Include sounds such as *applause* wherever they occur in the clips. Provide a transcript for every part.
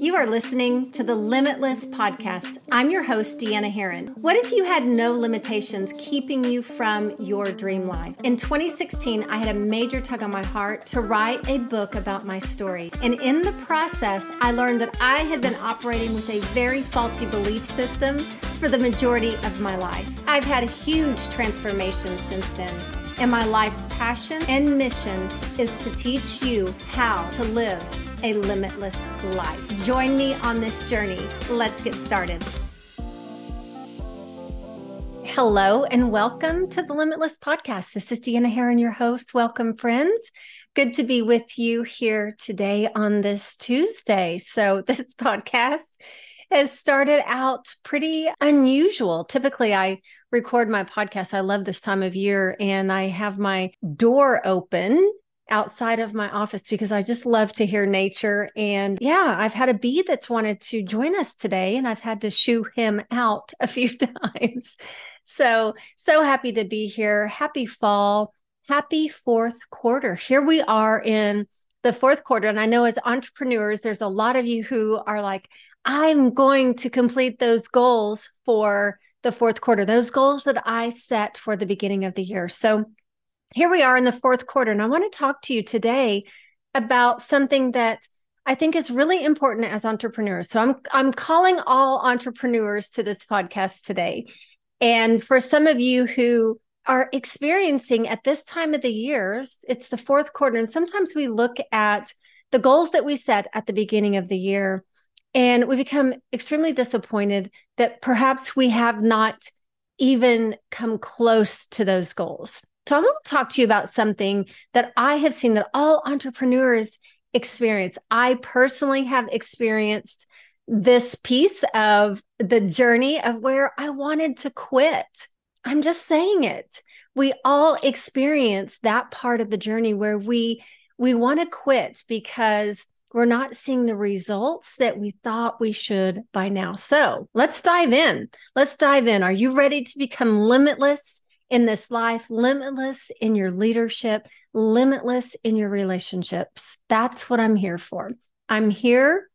You are listening to the Limitless Podcast. I'm your host, Deanna Herrin. What if you had no limitations keeping you from your dream life? In 2016, I had a major tug on my heart to write a book about my story. And in the process, I learned that I had been operating with a very faulty belief system for the majority of my life. I've had a huge transformation since then. And my life's passion and mission is to teach you how to live a limitless life. Join me on this journey. Let's get started. Hello and welcome to the Limitless Podcast. This is Deanna Herrin, your host. Welcome, friends. Good to be with you here today on this Tuesday. So, *laughs* this podcast has started out pretty unusual. Typically, I record my podcast. I love this time of year and I have my door open outside of my office because I just love to hear nature. And yeah, I've had a bee that's wanted to join us today, and I've had to shoo him out a *laughs* few times. So, so happy to be here. Happy fall. Happy fourth quarter. Here we are in the fourth quarter. And I know as entrepreneurs, there's a lot of you who are like, I'm going to complete those goals for the fourth quarter, those goals that I set for the beginning of the year. So, here we are in the fourth quarter, and I want to talk to you today about something that I think is really important as entrepreneurs. So I'm I'm calling all entrepreneurs to this podcast today. And for some of you who are experiencing at this time of the year, it's the fourth quarter and sometimes we look at the goals that we set at the beginning of the year and we become extremely disappointed that perhaps we have not even come close to those goals. So I want to talk to you about something that I have seen that all entrepreneurs experience. I personally have experienced this piece of the journey of where I wanted to quit. I'm just saying it. We all experience that part of the journey where we we want to quit because we're not seeing the results that we thought we should by now. So, let's dive in. Let's dive in. Are you ready to become limitless in this life, limitless in your leadership, limitless in your relationships. That's what I'm here for. I'm here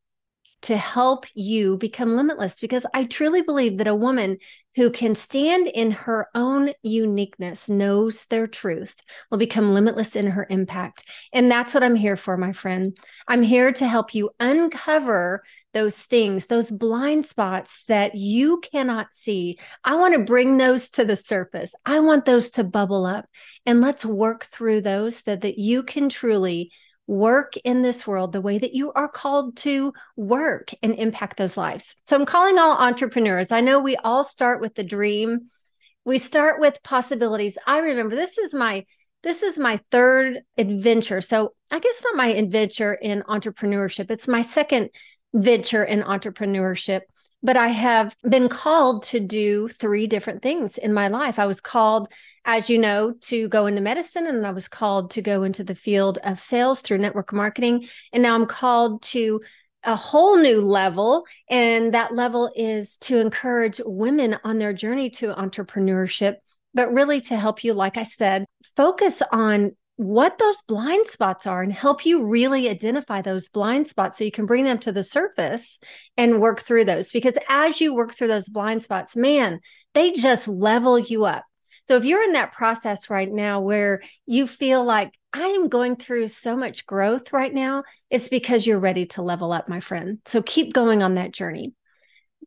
to help you become limitless because I truly believe that a woman who can stand in her own uniqueness, knows their truth, will become limitless in her impact. And that's what I'm here for, my friend. I'm here to help you uncover those things, those blind spots that you cannot see. I want to bring those to the surface. I want those to bubble up. And let's work through those so that you can truly work in this world the way that you are called to work and impact those lives. So I'm calling all entrepreneurs. I know we all start with the dream. We start with possibilities. I remember this is my this is my third adventure. So I guess not my adventure in entrepreneurship. It's my second venture in entrepreneurship but I have been called to do three different things in my life. I was called, as you know, to go into medicine, and I was called to go into the field of sales through network marketing. And now I'm called to a whole new level. And that level is to encourage women on their journey to entrepreneurship, but really to help you, like I said, focus on what those blind spots are and help you really identify those blind spots so you can bring them to the surface and work through those. Because as you work through those blind spots, man, they just level you up. So if you're in that process right now where you feel like I am going through so much growth right now, it's because you're ready to level up, my friend. So keep going on that journey.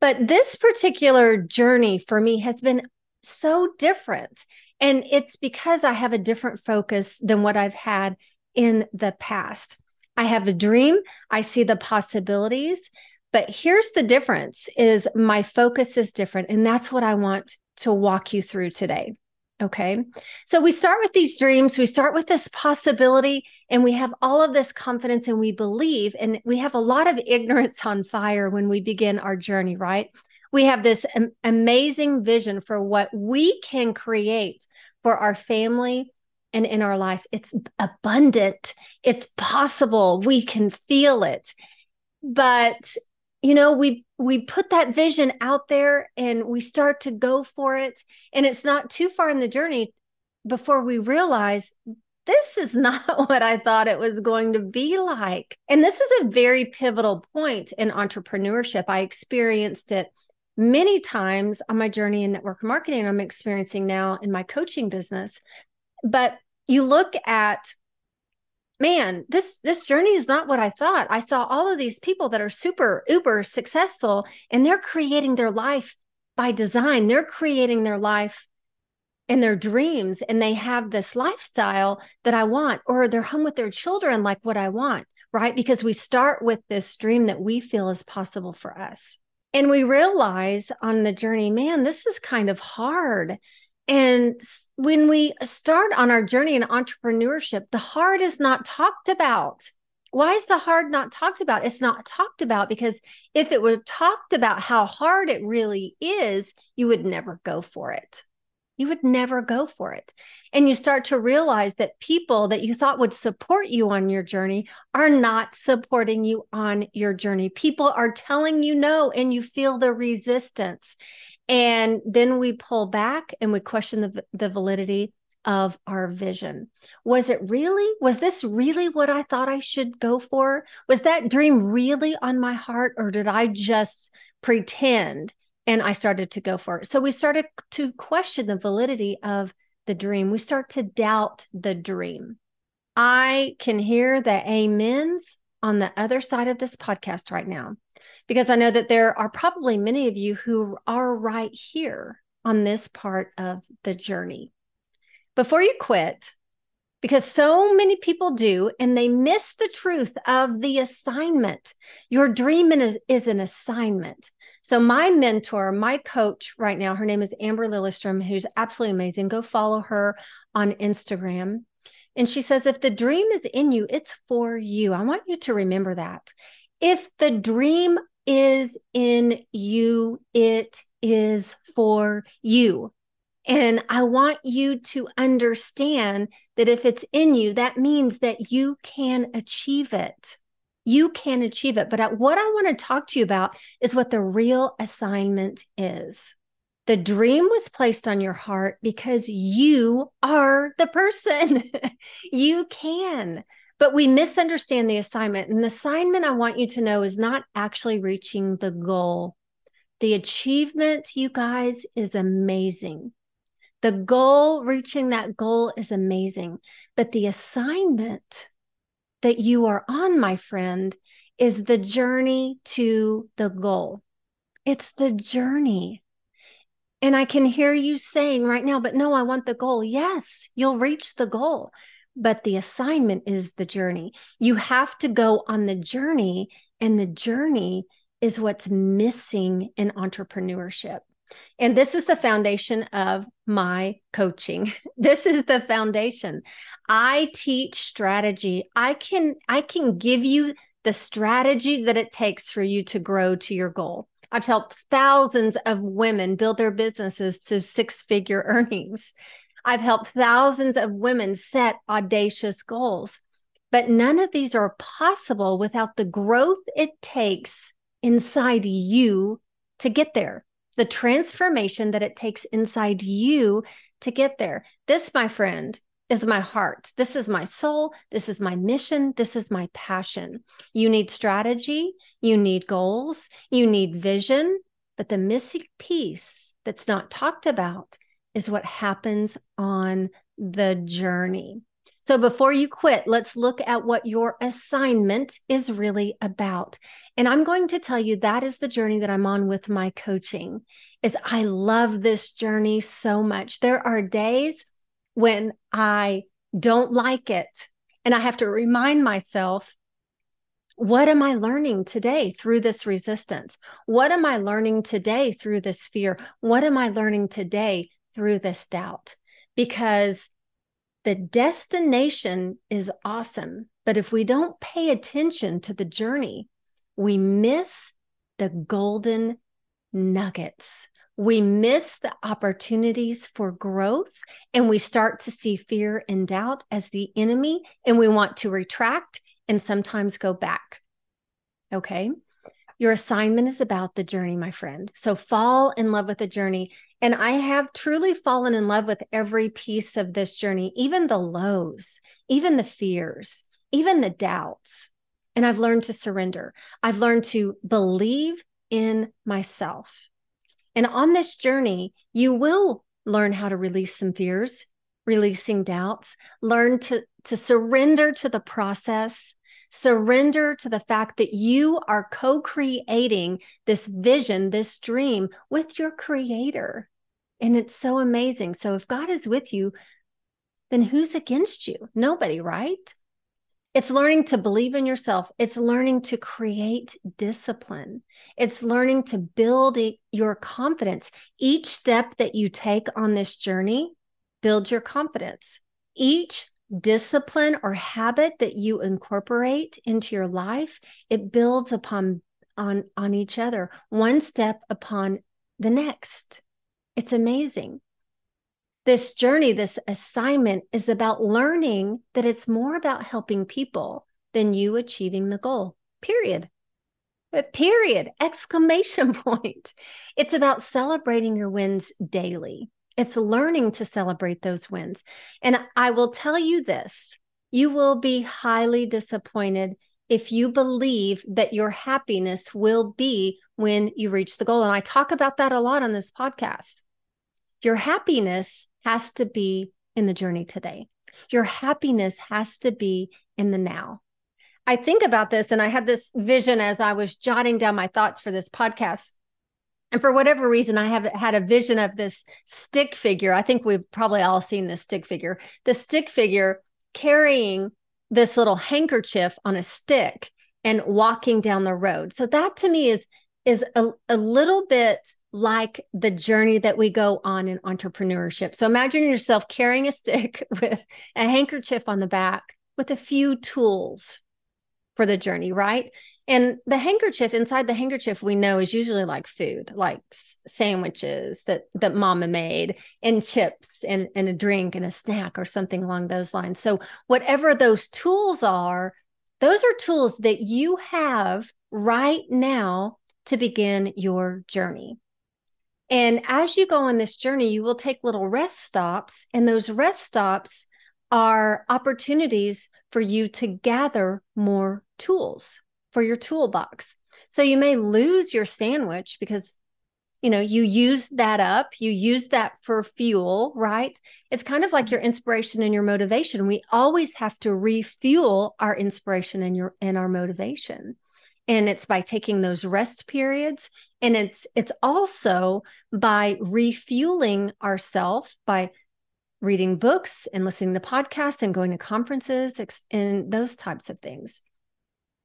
But this particular journey for me has been so different. And it's because I have a different focus than what I've had in the past. I have a dream, I see the possibilities, but here's the difference is my focus is different and that's what I want to walk you through today. Okay. So we start with these dreams, we start with this possibility, and we have all of this confidence and we believe, and we have a lot of *laughs* ignorance on fire when we begin our journey, right? We have this am- amazing vision for what we can create for our family and in our life. It's abundant, it's possible, we can feel it. But you know we we put that vision out there and we start to go for it and it's not too far in the journey before we realize this is *laughs* not what I thought it was going to be like. And this is a very pivotal point in entrepreneurship. I experienced it many times on my journey in network marketing. I'm experiencing now in my coaching business. But you look at man this this journey is not what i thought i saw all of these people that are super uber successful and they're creating their life by design they're creating their life and their dreams and they have this lifestyle that I want, or they're home with their children like what I want, right? Because we start with this dream that we feel is possible for us. And we realize on the journey, man, this is kind of hard. And when we start on our journey in entrepreneurship, the hard is not talked about. Why is the hard not talked about? It's not talked about because if it were talked about how hard it really is, you would never go for it you would never go for it. And you start to realize that people that you thought would support you on your journey are not supporting you on your journey. People are telling you no, and you feel the resistance. And then we pull back and we question the, the validity of our vision. Was it really? Was this really what I thought I should go for? Was that dream really on my heart, or did I just pretend and I started to go for it. So we started to question the validity of the dream. We start to doubt the dream. I can hear the amens on the other side of this podcast right now because I know that there are probably many of you who are right here on this part of the journey. Before you quit, because so many people do and they miss the truth of the assignment. Your dream is, is an assignment. So, my mentor, my coach right now, her name is Amber Lilyestrom, who's absolutely amazing. Go follow her on Instagram. And she says, if the dream is in you, it's for you. I want you to remember that. If the dream is in you, it is for you. And I want you to understand that if it's in you, that means that you can achieve it. You can achieve it. But what I want to talk to you about is what the real assignment is. The dream was placed on your heart because you are the person. *laughs* you can. But we misunderstand the assignment. And the assignment I want you to know is not actually reaching the goal. The achievement, you guys, is amazing. The goal, reaching that goal is amazing. But the assignment that you are on, my friend, is the journey to the goal. It's the journey. And I can hear you saying right now, but no, I want the goal. Yes, you'll reach the goal, but the assignment is the journey. You have to go on the journey, and the journey is what's missing in entrepreneurship. And this is the foundation of my coaching. *laughs* This is the foundation. I teach strategy. I can I can give you the strategy that it takes for you to grow to your goal. I've helped thousands of women build their businesses to six-figure *laughs* earnings. I've helped thousands of women set audacious goals. But none of these are possible without the growth it takes inside you to get there the transformation that it takes inside you to get there. This, my friend, is my heart. This is my soul. This is my mission. This is my passion. You need strategy. You need goals. You need vision. But the missing piece that's not talked about is what happens on the journey. So before you quit, let's look at what your assignment is really about. And I'm going to tell you that is the journey that I'm on with my coaching. Is I love this journey so much. There are days when I don't like it and I have to remind myself what am I learning today through this resistance? What am I learning today through this fear? What am I learning today through this doubt? Because the destination is awesome, but if we don't pay attention to the journey, we miss the golden nuggets. We miss the opportunities for growth and we start to see fear and doubt as the enemy, and we want to retract and sometimes go back. Okay. Your assignment is about the journey, my friend. So fall in love with the journey. And I have truly fallen in love with every piece of this journey, even the lows, even the fears, even the doubts. And I've learned to surrender. I've learned to believe in myself. And on this journey, you will learn how to release some fears, releasing doubts, learn to, to surrender to the process, surrender to the fact that you are co creating this vision, this dream with your creator. And it's so amazing. So if God is with you, then who's against you? Nobody, right? It's learning to believe in yourself. It's learning to create discipline. It's learning to build your confidence. Each step that you take on this journey builds your confidence. Each discipline or habit that you incorporate into your life, it builds upon on on each other, one step upon the next. It's amazing this journey, this assignment is about learning that it's more about helping people than you achieving the goal, period. But period, *laughs* exclamation point. It's about celebrating your wins daily. It's learning to celebrate those wins. And I will tell you this you will be highly disappointed if you believe that your happiness will be when you reach the goal. And I talk about that a lot on this podcast. Your happiness has to be in the journey today. Your happiness has to be in the now. I think about this and I had this vision as I was jotting down my thoughts for this podcast. And for whatever reason, I have had a vision of this stick figure. I think we've probably all seen this stick figure. The stick figure carrying this little handkerchief on a stick and walking down the road. So that to me is is a, a little bit like the journey that we go on in entrepreneurship. So imagine yourself carrying a stick *laughs* with a handkerchief on the back with a few tools for the journey, right? And the handkerchief inside the handkerchief we know is usually like food, like sandwiches that that mama made and chips and, and a drink and a snack or something along those lines. So whatever those tools are, those are tools that you have right now to begin your journey. And as you go on this journey, you will take little rest stops, and those rest stops are opportunities for you to gather more tools for your toolbox. So you may lose your sandwich because you know you use that up you use that for fuel right? It's kind of like your mm-hmm. inspiration and your motivation. We always have to refuel our inspiration and your and our motivation. And it's by taking those rest periods and it's it's also by refueling ourselves by reading books and listening to podcasts and going to conferences and those types of things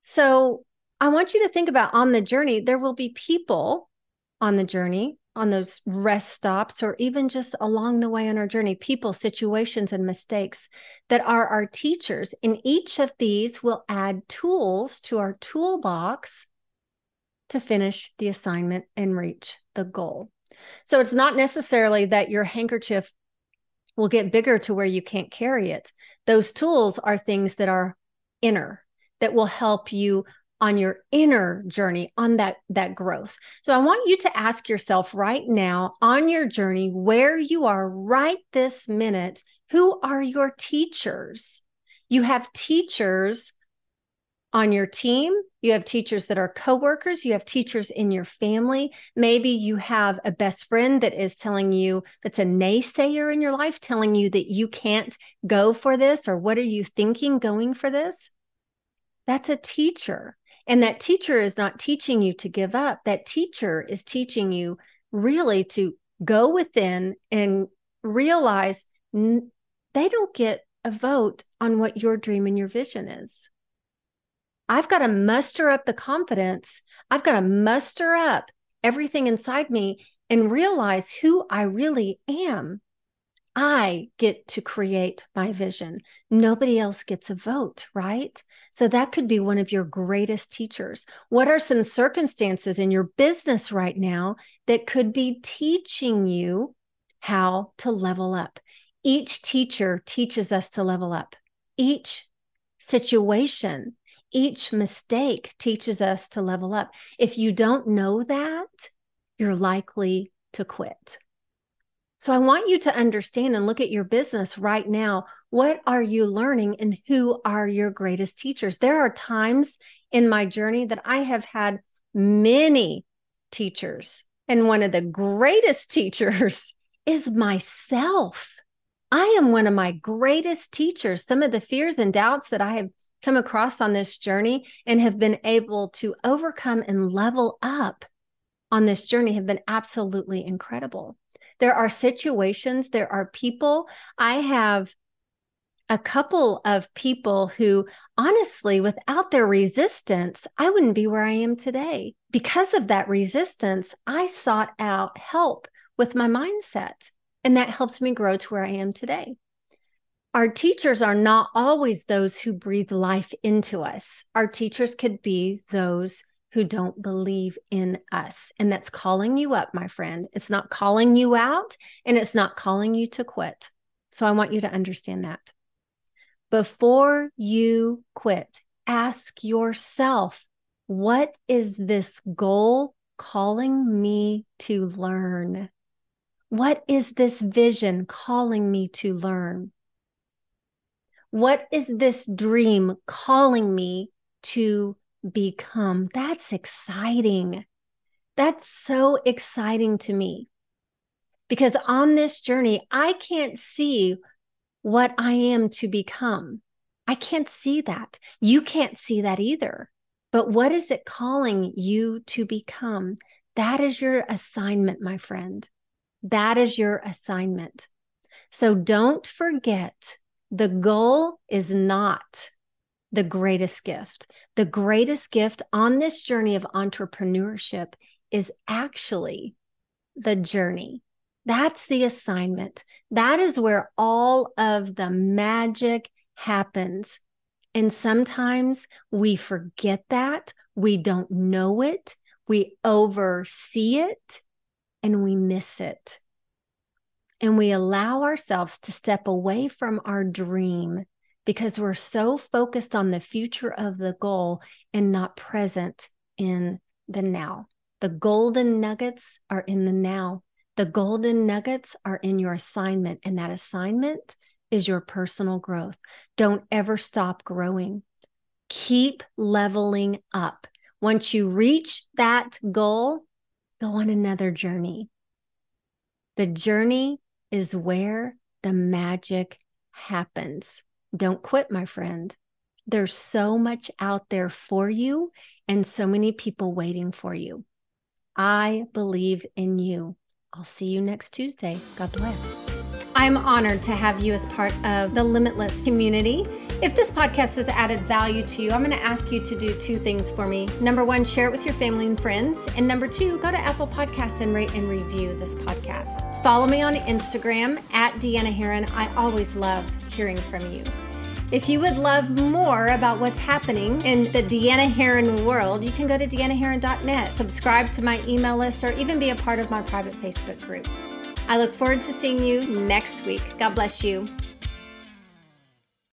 so i want you to think about on the journey there will be people on the journey on those rest stops or even just along the way on our journey, people, situations, and mistakes that are our teachers. And each of these will add tools to our toolbox to finish the assignment and reach the goal. So it's not necessarily that your handkerchief will get bigger to where you can't carry it. Those tools are things that are inner that will help you on your inner journey on that that growth. So i want you to ask yourself right now on your journey where you are right this minute who are your teachers? You have teachers on your team. You have teachers that are coworkers. You have teachers in your family. Maybe you have a best friend that is telling you that's a naysayer in your life telling you that you can't go for this or what are you thinking going for this that's a teacher and that teacher is not teaching you to give up. That teacher is teaching you really to go within and realize n- they don't get a vote on what your dream and your vision is. I've got to muster up the confidence. I've got to muster up everything inside me and realize who I really am I get to create my vision. Nobody else gets a vote, right? So that could be one of your greatest teachers. What are some circumstances in your business right now that could be teaching you how to level up? Each teacher teaches us to level up. Each situation, each mistake teaches us to level up. If you don't know that, you're likely to quit. So I want you to understand and look at your business right now. What are you learning and who are your greatest teachers? There are times in my journey that I have had many teachers, and one of the greatest *laughs* teachers is myself. I am one of my greatest teachers. Some of the fears and doubts that I have come across on this journey and have been able to overcome and level up on this journey have been absolutely incredible. There are situations, there are people. I have a couple of people who, honestly, without their resistance, I wouldn't be where I am today. Because of that resistance, I sought out help with my mindset, and that helped me grow to where I am today. Our teachers are not always those who breathe life into us. Our teachers could be those who don't believe in us. And that's calling you up, my friend. It's not calling you out and it's not calling you to quit. So I want you to understand that. Before you quit, ask yourself what is this goal calling me to learn? What is this vision calling me to learn? What is this dream calling me to become. That's exciting. That's so exciting to me because on this journey, I can't see what I am to become. I can't see that. You can't see that either. But what is it calling you to become? That is your assignment, my friend. That is your assignment. So don't forget the goal is not the greatest gift. The greatest gift on this journey of entrepreneurship is actually the journey. That's the assignment. That is where all of the magic happens. And sometimes we forget that. We don't know it. We oversee it and we miss it. And we allow ourselves to step away from our dream because we're so focused on the future of the goal and not present in the now. The golden nuggets are in the now. The golden nuggets are in your assignment, and that assignment is your personal growth. Don't ever stop growing. Keep leveling up. Once you reach that goal, go on another journey. The journey is where the magic happens. Don't quit, my friend. There's so much out there for you and so many people waiting for you. I believe in you. I'll see you next Tuesday. God bless. I'm honored to have you as part of the Limitless community. If this podcast has added value to you, I'm going to ask you to do two things for me. Number one, share it with your family and friends. And number two, go to Apple Podcasts and rate and review this podcast. Follow me on Instagram at Deanna Herrin. I always love hearing from you. If you would love more about what's happening in the Deanna Herrin world, you can go to deannaherrin.net, subscribe to my email list, or even be a part of my private Facebook group. I look forward to seeing you next week. God bless you.